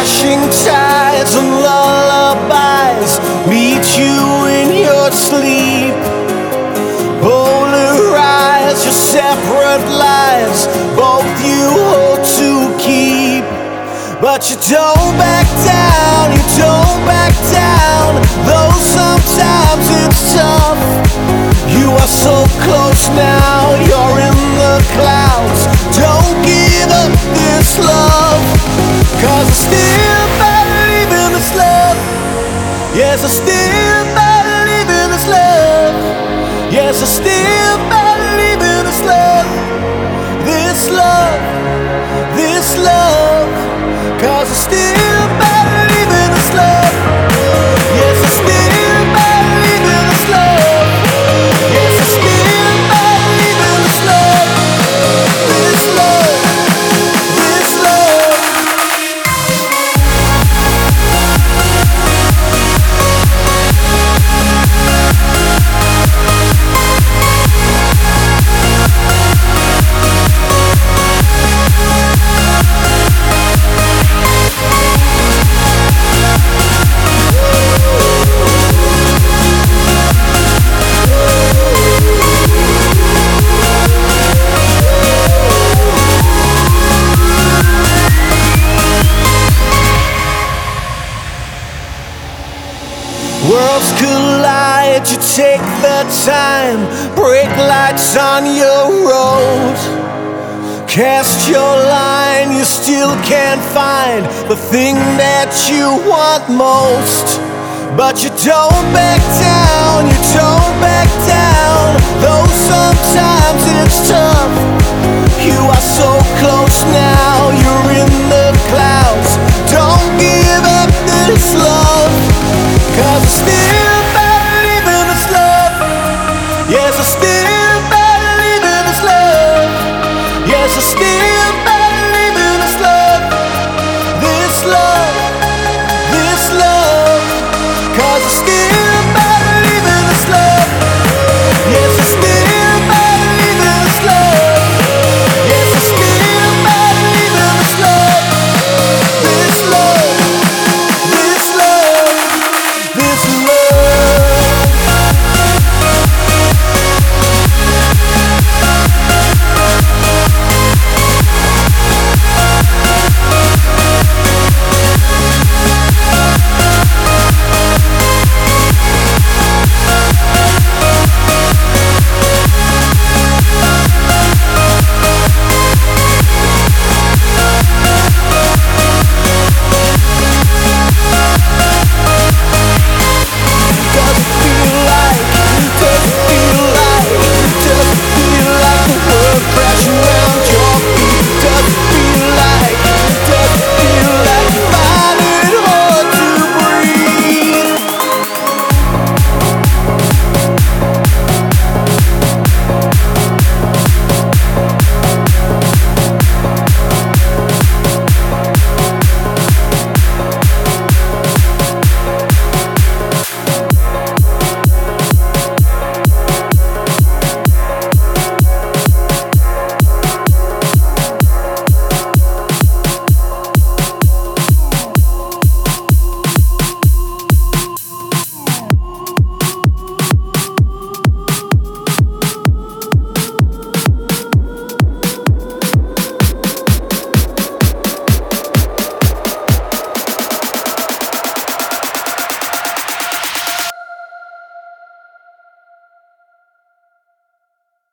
Crashing tides and lullabies meet you in your sleep. Polarize your separate lives, both you hold to keep. But you don't back down, Yes, I still believe in this love. Yes, I still believe in this love. This love, this love. Cause I still Worlds collide, you take the time, brake lights on your road. Cast your line, you still can't find the thing that you want most. But you don't back down, you don't back down, though sometimes